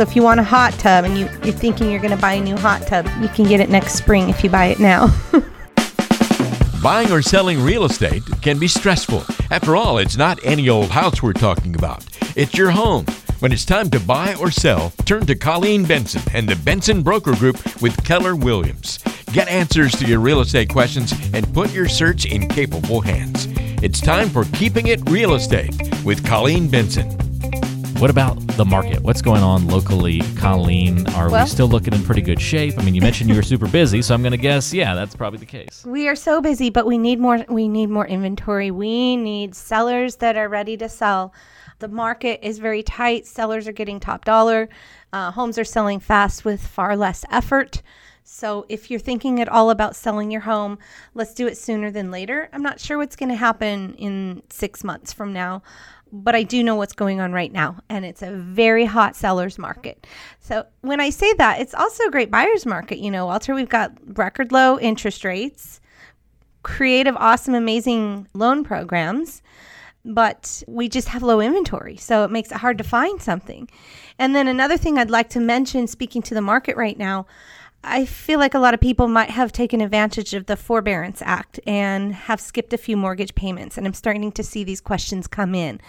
So if you want a hot tub and you, you're thinking you're going to buy a new hot tub, you can get it next spring if you buy it now. Buying or selling real estate can be stressful. After all, it's not any old house we're talking about, it's your home. When it's time to buy or sell, turn to Colleen Benson and the Benson Broker Group with Keller Williams. Get answers to your real estate questions and put your search in capable hands. It's time for Keeping It Real Estate with Colleen Benson. What about the market? What's going on locally, Colleen? Are Well- we still looking in pretty good shape? I mean, you mentioned you were super busy, so I'm going to guess, yeah, that's probably the case. we are so busy, but we need more we need more inventory. We need sellers that are ready to sell. The market is very tight. Sellers are getting top dollar. Uh, homes are selling fast with far less effort. So if you're thinking at all about selling your home, let's do it sooner than later. I'm not sure what's going to happen in six months from now, but I do know what's going on right now, and it's a very hot seller's market. So when I say that, it's also a great buyer's market. You know, Walter, we've got record low interest rates, creative, awesome, amazing loan programs but we just have low inventory. So it makes it hard to find something. And then another thing I'd like to mention, speaking to the market right now, I feel like a lot of people might have taken advantage of the Forbearance Act and have skipped a few mortgage payments. And I'm starting to see these questions come in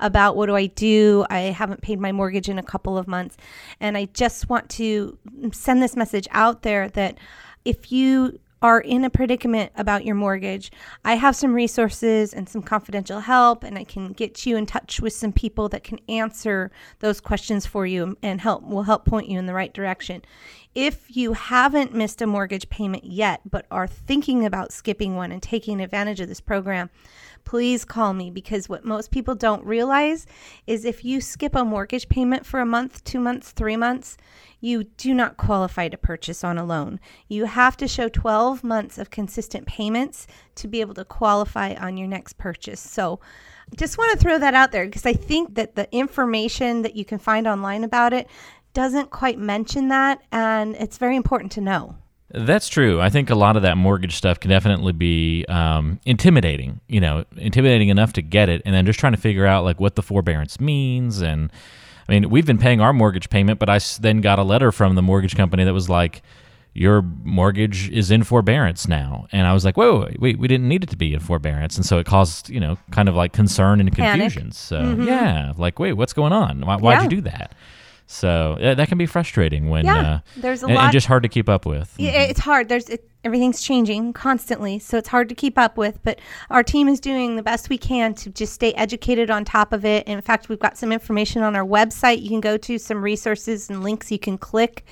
about what do I do? I haven't paid my mortgage in a couple of months. And I just want to send this message out there that if you are in a predicament about your mortgage, I have some resources and some confidential help, and I can get you in touch with some people that can answer those questions for you and help will help point you in the right direction. If you haven't missed a mortgage payment yet, but are thinking about skipping one and taking advantage of this program, please call me because what most people don't realize is if you skip a mortgage payment for a month, two months, three months, you do not qualify to purchase on a loan. You have to show 12 months of consistent payments to be able to qualify on your next purchase. So, I just want to throw that out there because I think that the information that you can find online about it doesn't quite mention that, and it's very important to know. That's true. I think a lot of that mortgage stuff can definitely be um, intimidating. You know, intimidating enough to get it, and then just trying to figure out like what the forbearance means. And I mean, we've been paying our mortgage payment, but I then got a letter from the mortgage company that was like, "Your mortgage is in forbearance now," and I was like, "Whoa, wait, we, we didn't need it to be in forbearance," and so it caused you know kind of like concern and Panic. confusion. So yeah, like, wait, what's going on? Why, why'd Yeah. you do that? So yeah, that can be frustrating when Yeah, uh, there's a and, and just hard to keep up with. Yeah, it's hard. There's it, everything's changing constantly, so it's hard to keep up with. But our team is doing the best we can to just stay educated on top of it. In fact, we've got some information on our website. You can go to some resources and links you can click.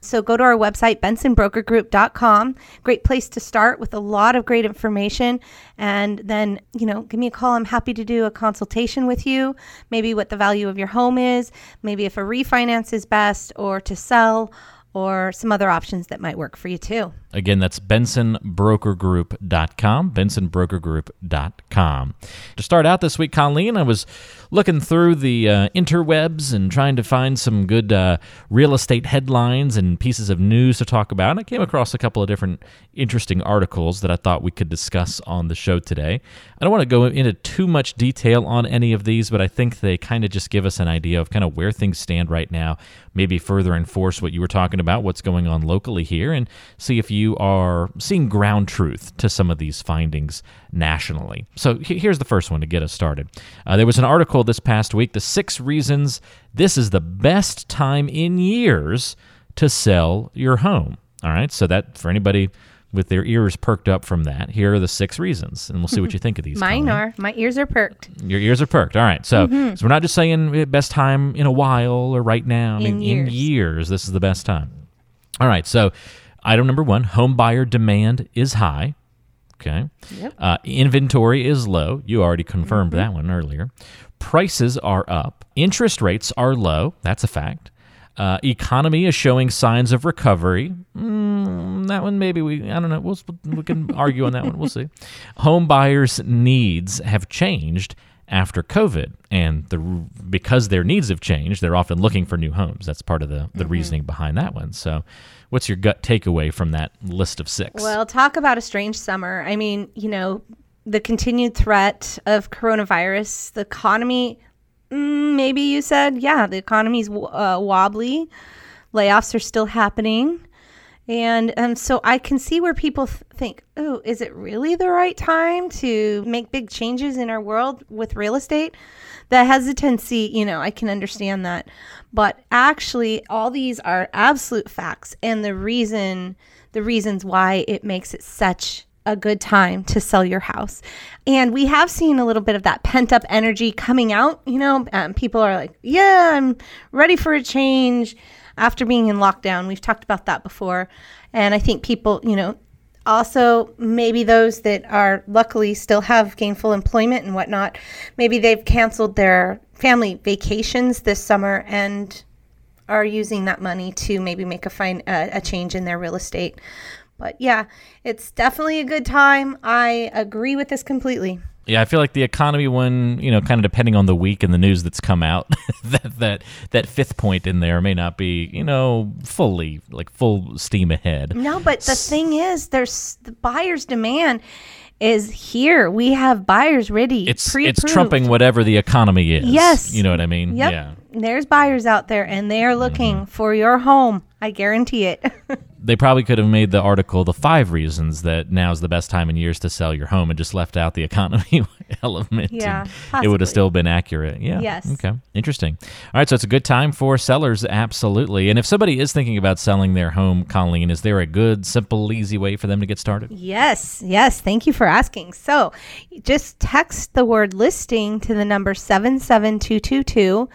So go to our website, bensonbrokergroup.com. Great place to start with a lot of great information. And then, you know, give me a call. I'm happy to do a consultation with you. Maybe what the value of your home is, maybe if a refinance is best or to sell or some other options that might work for you too. Again, that's bensonbrokergroup.com, bensonbrokergroup.com. To start out this week, Colleen, I was looking through the uh, interwebs and trying to find some good uh, real estate headlines and pieces of news to talk about. And I came across a couple of different interesting articles that I thought we could discuss on the show today. I don't want to go into too much detail on any of these, but I think they kind of just give us an idea of kind of where things stand right now, maybe further enforce what you were talking about, what's going on locally here, and see if you are seeing ground truth to some of these findings nationally. So here's the first one to get us started. Uh, there was an article this past week, The Six Reasons This is the Best Time in Years to Sell Your Home. All right, so that for anybody with their ears perked up from that, here are the six reasons, and we'll see what you think of these. Mine Colleen. are. My ears are perked. Your ears are perked. All right. So, so we're not just saying eh, best time in a while or right now. I In mean, in years. years, this is the best time. All right. So, item number one home buyer demand is high. Okay. Yep. Uh, inventory is low. You already confirmed that one earlier. Prices are up. Interest rates are low. That's a fact. Uh, economy is showing signs of recovery. Mm, that one, maybe we, I don't know. We'll, we can argue on that one. We'll see. Home buyers' needs have changed after COVID, and the because their needs have changed, they're often looking for new homes. That's part of the the reasoning behind that one. So, what's your gut takeaway from that list of six? Well, talk about a strange summer. I mean, you know, the continued threat of coronavirus, the economy mm, maybe you said, yeah, the economy's uh, wobbly, layoffs are still happening. And um, so I can see where people th- think, oh, is it really the right time to make big changes in our world with real estate? The hesitancy, you know, I can understand that. But actually, all these are absolute facts and the reason, the reasons why it makes it such a good time to sell your house. And we have seen a little bit of that pent up energy coming out. You know, um, people are like, yeah, I'm ready for a change after being in lockdown. We've talked about that before. And I think people, you know, also maybe those that are luckily still have gainful employment and whatnot, maybe they've canceled their family vacations this summer and are using that money to maybe make a fine a, a change in their real estate. But yeah, it's definitely a good time. I agree with this completely. Yeah, I feel like the economy one, you know, kind of depending on the week and the news that's come out, that that that fifth point in there may not be, you know, fully like full steam ahead. No, but the thing is, there's the buyer's demand is here. We have buyers ready. It's it's trumping whatever the economy is. Yes, you know what I mean. Yep. Yeah. There's buyers out there, and they are looking mm-hmm. for your home. I guarantee it. they probably could have made the article the five reasons that now is the best time in years to sell your home and just left out the economy element. Yeah, it would have still been accurate. Yeah. Yes. Okay. Interesting. All right. So it's a good time for sellers, absolutely. And if somebody is thinking about selling their home, Colleen, is there a good, simple, easy way for them to get started? Yes. Yes. Thank you for asking. So just text the word listing to the number 77222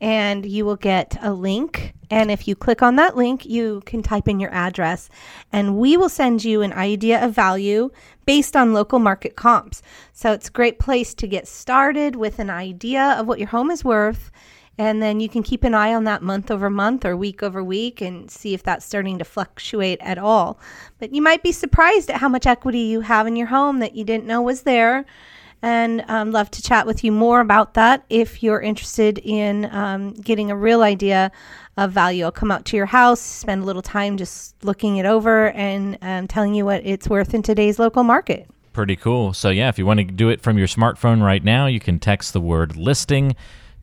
and you will get a link. And if you click on that link, you can type in your address, and we will send you an idea of value based on local market comps. So it's a great place to get started with an idea of what your home is worth. And then you can keep an eye on that month over month or week over week and see if that's starting to fluctuate at all. But you might be surprised at how much equity you have in your home that you didn't know was there and um, love to chat with you more about that if you're interested in um, getting a real idea of value. I'll come out to your house, spend a little time just looking it over and um, telling you what it's worth in today's local market. Pretty cool. So, yeah, if you want to do it from your smartphone right now, you can text the word listing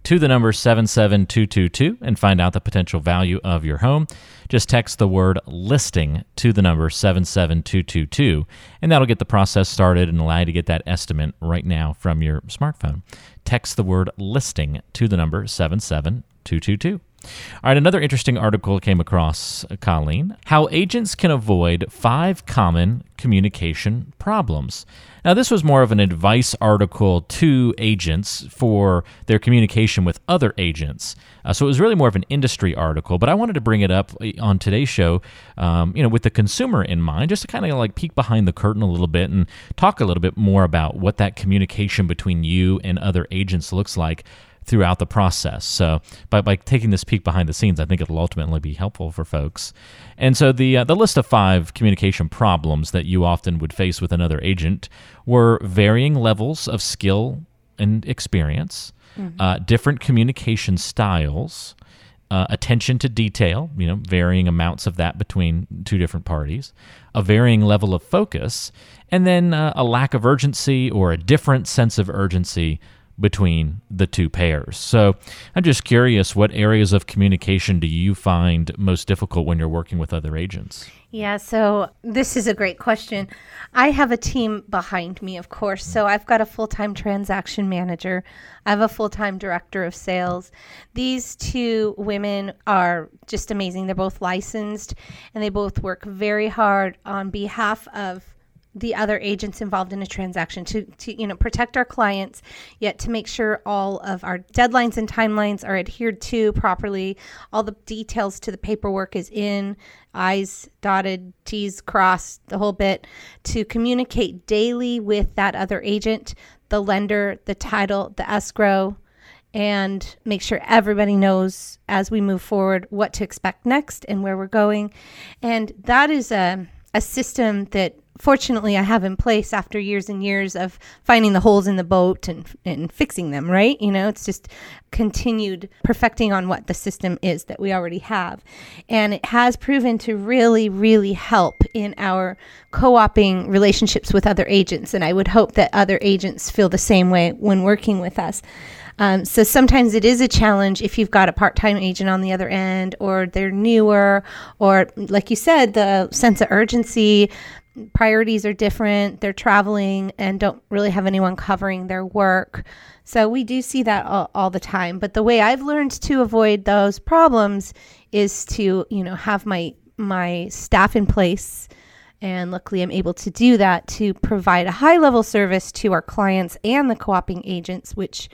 to the number 77222 and find out the potential value of your home. Just text the word listing to the number 77222, and that'll get the process started and allow you to get that estimate right now from your smartphone. Text the word listing to the number 77222. All right, another interesting article came across, uh, Colleen. How agents can avoid five common communication problems. Now, this was more of an advice article to agents for their communication with other agents. Uh, so it was really more of an industry article, but I wanted to bring it up uh, on today's show, um, you know, with the consumer in mind, just to kind of like peek behind the curtain a little bit and talk a little bit more about what that communication between you and other agents looks like throughout the process. So by, by taking this peek behind the scenes, I think it'll ultimately be helpful for folks. And so the uh, the list of five communication problems that you often would face with another agent were varying levels of skill and experience, mm-hmm. uh, different communication styles. Uh, attention to detail, you know, varying amounts of that between two different parties, a varying level of focus, and then uh, a lack of urgency or a different sense of urgency between the two pairs. So I'm just curious what areas of communication do you find most difficult when you're working with other agents? Yeah, so this is a great question. I have a team behind me, of course. So I've got a full time transaction manager, I have a full time director of sales. These two women are just amazing. They're both licensed and they both work very hard on behalf of the other agents involved in a transaction to, to you know protect our clients yet to make sure all of our deadlines and timelines are adhered to properly. All the details to the paperwork is in i's dotted t's crossed the whole bit. To communicate daily with that other agent the lender the title the escrow and make sure everybody knows as we move forward what to expect next and where we're going. And that is a, a system that fortunately I have in place after years and years of finding the holes in the boat and and fixing them, right? You know, it's just continued perfecting on what the system is that we already have. And it has proven to really really help in our co-oping relationships with other agents and I would hope that other agents feel the same way when working with us. Um, so sometimes it is a challenge if you've got a part time agent on the other end, or they're newer, or like you said, the sense of urgency. Priorities are different. They're traveling and don't really have anyone covering their work. So we do see that all, all the time. But the way I've learned to avoid those problems is to, you know, have my my staff in place and luckily, I'm able to do that to provide a high level service to our clients and the co oping agents, which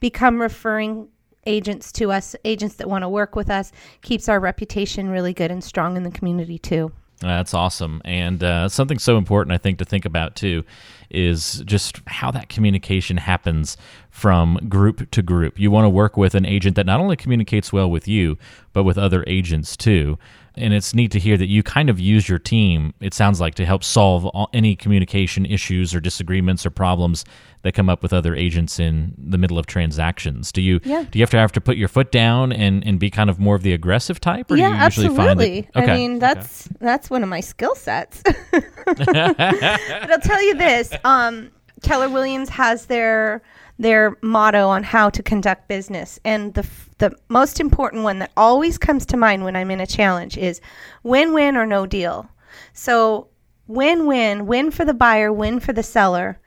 become referring agents to us, agents that want to work with us, keeps our reputation really good and strong in the community too. That's awesome. And uh, something so important, I think, to think about too is just how that communication happens from group to group. You want to work with an agent that not only communicates well with you, but with other agents too and it's neat to hear that you kind of use your team it sounds like to help solve all, any communication issues or disagreements or problems that come up with other agents in the middle of transactions do you yeah. do you have to have to put your foot down and, and be kind of more of the aggressive type or yeah, do you usually absolutely. find that, okay. i mean that's okay. that's one of my skill sets but i'll tell you this um, keller williams has their their motto on how to conduct business. And the, the most important one that always comes to mind when I'm in a challenge is win win or no deal. So, win win, win for the buyer, win for the seller,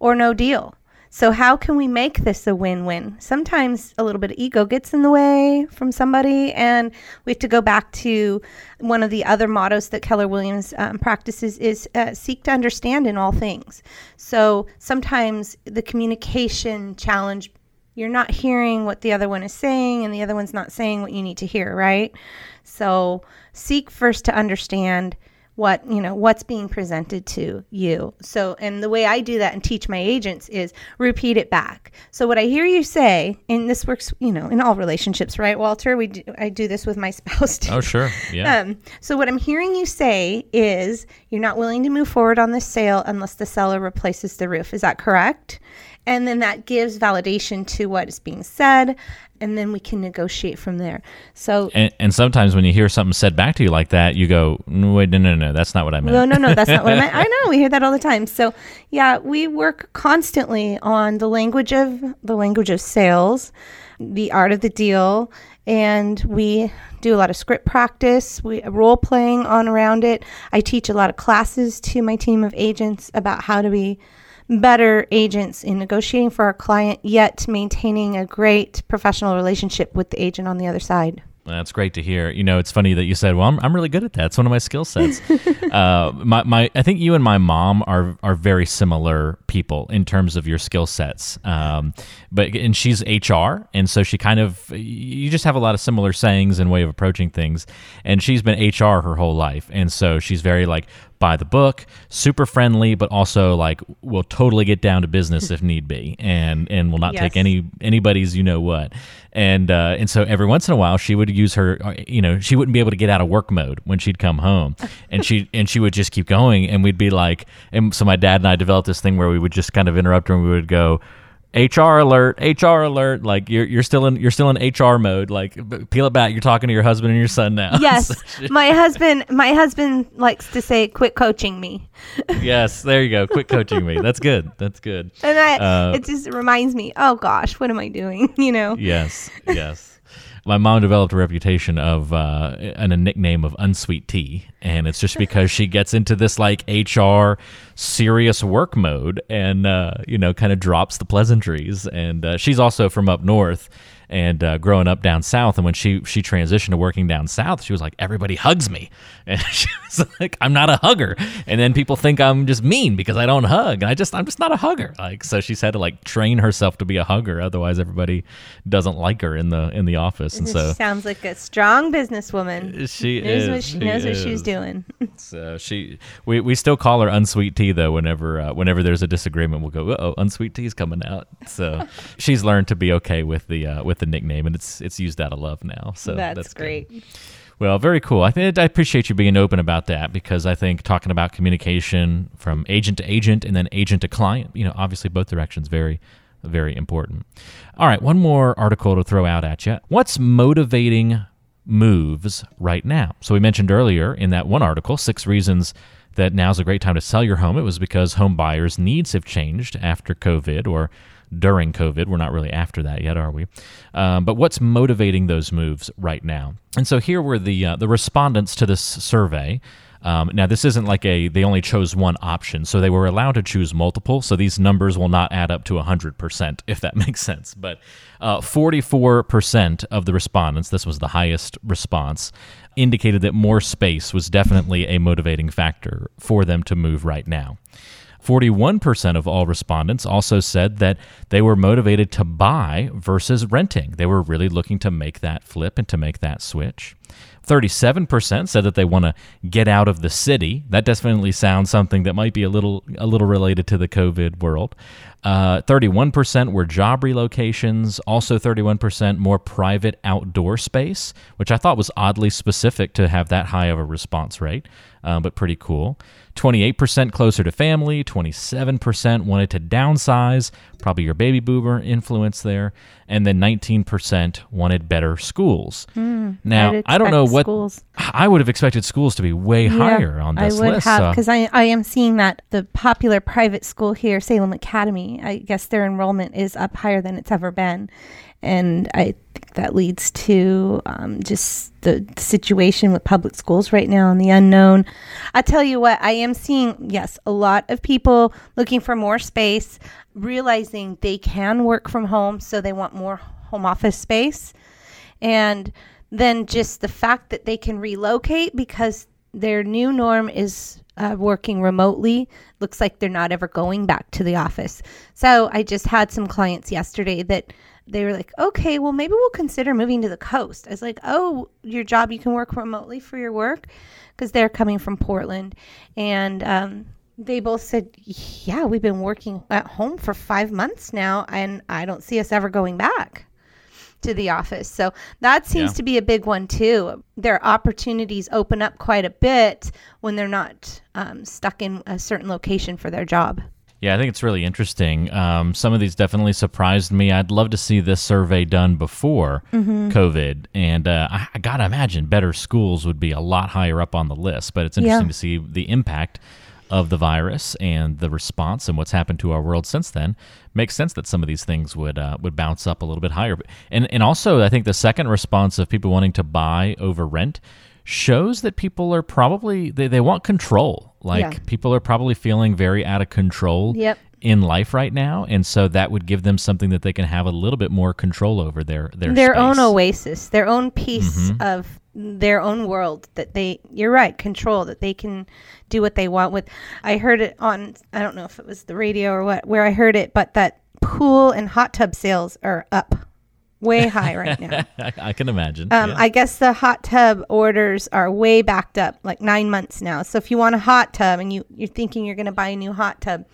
or no deal. So, how can we make this a win win? Sometimes a little bit of ego gets in the way from somebody, and we have to go back to one of the other mottos that Keller Williams um, practices is uh, seek to understand in all things. So, sometimes the communication challenge you're not hearing what the other one is saying and the other one's not saying what you need to hear, right? So seek first to understand what you know what's being presented to you. So and the way i do that and teach my agents is repeat it back. So what i hear you say and this works you know in all relationships right walter? We do, i do this with my spouse too. Oh sure. Yeah. Um, so what i'm hearing you say is you're not willing to move forward on the sale unless the seller replaces the roof. Is that correct and then that gives validation to what is being said and then we can negotiate from there. So and, and, sometimes when you hear something said back to you like that you go wait no no no that's not what i meant. No no no that's not what i meant. I know we hear that all the time. So yeah we work constantly on the language of the language of sales the art of the deal and we do a lot of script practice. We role playing on around it. I teach a lot of classes to my team of agents about how to be better agents in negotiating for our client, yet maintaining a great professional relationship with the agent on the other side. That's great to hear. You know, it's funny that you said, "Well, I'm, I'm really good at that. It's one of my skill sets." uh, my, my, I think you and my mom are are very similar people in terms of your skill sets. Um, but and she's HR, and so she kind of you just have a lot of similar sayings and way of approaching things. And she's been HR her whole life, and so she's very like by the book, super friendly, but also like will totally get down to business if need be, and and will not yes. take any anybody's you know what, and uh, and so every once in a while she would use her uh, you know she wouldn't be able to get out of work mode when she'd come home, and she and she would just keep going, and we'd be like, and so my dad and I developed this thing where we would just kind of interrupt her and we would go, HR alert, HR alert. Like you're you're still in you're still in HR mode. Like peel it back. You're talking to your husband and your son now. Yes, my husband my husband likes to say, "Quit coaching me." yes, there you go. Quit coaching me. That's good. That's good. And I, uh, it just reminds me. Oh gosh, what am I doing? You know. Yes. Yes my mom developed a reputation of uh, and a nickname of unsweet tea, and it's just because she gets into this like HR serious work mode, and uh, you know, kind of drops the pleasantries. And uh, she's also from up north, and uh, growing up down south. And when she she transitioned to working down south, she was like, everybody hugs me, and she was like, I'm not a hugger. And then people think I'm just mean because I don't hug, and I just I'm just not a hugger. Like so, she's had to like train herself to be a hugger. Otherwise, everybody doesn't like her in the in the office. And so sounds like a strong businesswoman. She knows is. What she, she knows is. what she's doing. so she we, we still call her unsweet tea though. Whenever uh, whenever there's a disagreement, we'll go, oh, unsweet tea's coming out. So she's learned to be okay with the uh, with the nickname, and it's it's used out of love now. So that's, that's great. Good. Well, very cool. I think I appreciate you being open about that because I think talking about communication from agent to agent and then agent to client, you know, obviously both directions very very important. All right, one more article to throw out at you. What's motivating moves right now? So we mentioned earlier in that one article, six reasons that now's a great time to sell your home. It was because home buyers' needs have changed after COVID or during COVID. We're not really after that yet, are we? Um, but what's motivating those moves right now? And so here were the uh, the respondents to this survey. Um, now, this isn't like a they only chose one option, so they were allowed to choose multiple. So these numbers will not add up to 100%, if that makes sense. But uh, 44% of the respondents, this was the highest response, indicated that more space was definitely a motivating factor for them to move right now. 41% of all respondents also said that they were motivated to buy versus renting. They were really looking to make that flip and to make that switch. 37% said that they want to get out of the city. That definitely sounds something that might be a little a little related to the COVID world. Uh, 31% were job relocations, also 31% more private outdoor space, which I thought was oddly specific to have that high of a response rate, uh, but pretty cool. 28% closer to family, 27% wanted to downsize, probably your baby boomer influence there, and then 19% wanted better schools. Mm, now, I don't know what schools. I would have expected schools to be way yeah, higher on this list. I would list. have because I, I am seeing that the popular private school here, Salem Academy, I guess their enrollment is up higher than it's ever been. And I think that leads to um, just the situation with public schools right now and the unknown. I tell you what, I am seeing, yes, a lot of people looking for more space, realizing they can work from home, so they want more home office space. And then just the fact that they can relocate because their new norm is uh, working remotely. Looks like they're not ever going back to the office. So I just had some clients yesterday that they were like, okay, well, maybe we'll consider moving to the coast. I was like, oh, your job, you can work remotely for your work because they're coming from Portland. And um, they both said, yeah, we've been working at home for five months now, and I don't see us ever going back to the office. So that seems yeah. to be a big one too. Their opportunities open up quite a bit when they're not um, stuck in a certain location for their job. Yeah, I think it's really interesting. Um, some of these definitely surprised me. I'd love to see this survey done before mm-hmm. COVID, and uh, I, I, gotta imagine better schools would be a lot higher up on the list. But it's interesting yeah. to see the impact of the virus and the response and what's happened to our world since then. Makes sense that some of these things would uh, would bounce up a little bit higher. And and also, I think the second response of people wanting to buy over rent shows that people are probably they, they want control like yeah. people are probably feeling very out of control yep. In life right now and so that would give them something that they can have a little bit more control over their their their space. own oasis their own piece mm-hmm. of their own world that they you're right control that they can do what they want with i heard it on i don't know if it was the radio or what where i heard it but that pool and hot tub sales are up way high right now. I can imagine. Um, yeah. I guess the hot tub orders are way backed up, like nine months now. So if you want a hot tub and you, you're thinking you're going to buy a new hot tub,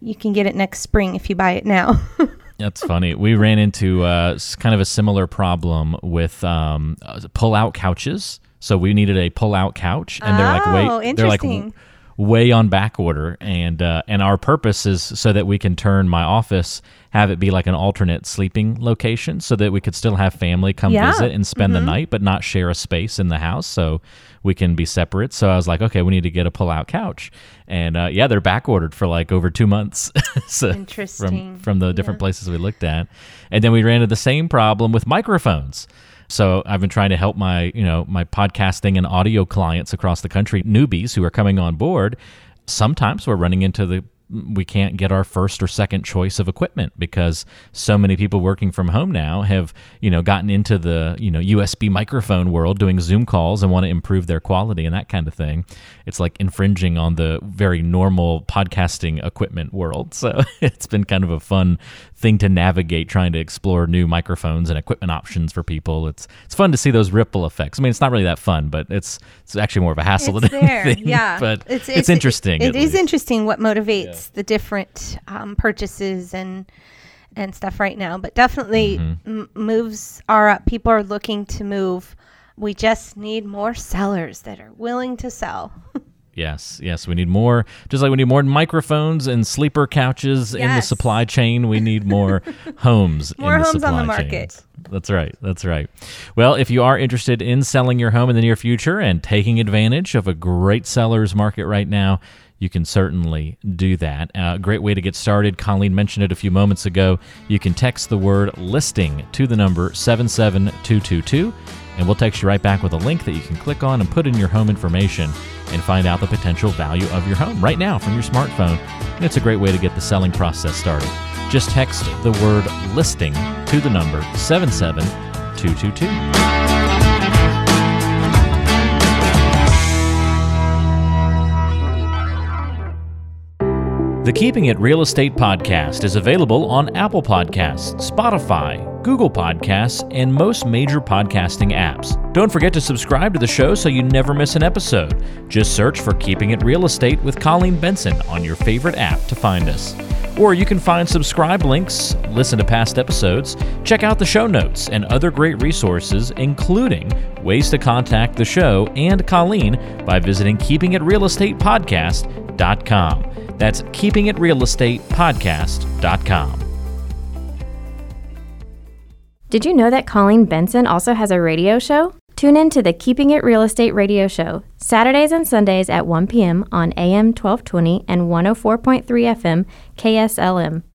you can get it next spring if you buy it now. That's funny. We ran into uh, kind of a similar problem with um, uh, pull-out couches. So we needed a pull-out couch, and they're like, wait, they're like way on back order, and uh, and our purpose is so that we can turn my office have it be like an alternate sleeping location so that we could still have family come yeah. visit and spend mm-hmm. the night, but not share a space in the house. So we can be separate. So I was like, okay, we need to get a pull out couch. And uh, yeah, they're back ordered for like over two months. so Interesting. From, from the different yeah. places we looked at. And then we ran into the same problem with microphones. So I've been trying to help my, you know, my podcasting and audio clients across the country, newbies who are coming on board. Sometimes we're running into the we can't get our first or second choice of equipment because so many people working from home now have you know gotten into the you know USB microphone world doing Zoom calls and want to improve their quality and that kind of thing. It's like infringing on the very normal podcasting equipment world. So it's been kind of a fun thing to navigate trying to explore new microphones and equipment options for people. It's it's fun to see those ripple effects. I mean, it's not really that fun, but it's it's actually more of a hassle it's than there. anything. Yeah, but it's, it's, it's interesting. It, it is interesting what motivates yeah. the different um, purchases and and stuff right now. But definitely mm-hmm. m- moves are up. People are looking to move. We just need more sellers that are willing to sell. Yes, yes, we need more. Just like we need more microphones and sleeper couches yes. in the supply chain, we need more homes. more in the homes on the market. Chains. That's right. That's right. Well, if you are interested in selling your home in the near future and taking advantage of a great seller's market right now, you can certainly do that. A uh, great way to get started. Colleen mentioned it a few moments ago. You can text the word listing to the number 77222, and we'll text you right back with a link that you can click on and put in your home information and find out the potential value of your home right now from your smartphone. And it's a great way to get the selling process started. Just text the word listing to the number 77222. The Keeping It Real Estate podcast is available on Apple Podcasts, Spotify, Google Podcasts, and most major podcasting apps. Don't forget to subscribe to the show so you never miss an episode. Just search for Keeping It Real Estate with Colleen Benson on your favorite app to find us. Or you can find subscribe links, listen to past episodes, check out the show notes, and other great resources, including ways to contact the show and Colleen by visiting keepingitrealestatepodcast.com. That's keepingitrealestatepodcast.com. Did you know that Colleen Benson also has a radio show? Tune in to the Keeping It Real Estate radio show, Saturdays and Sundays at 1 p.m. on AM 1220 and 104.3 FM KSLM.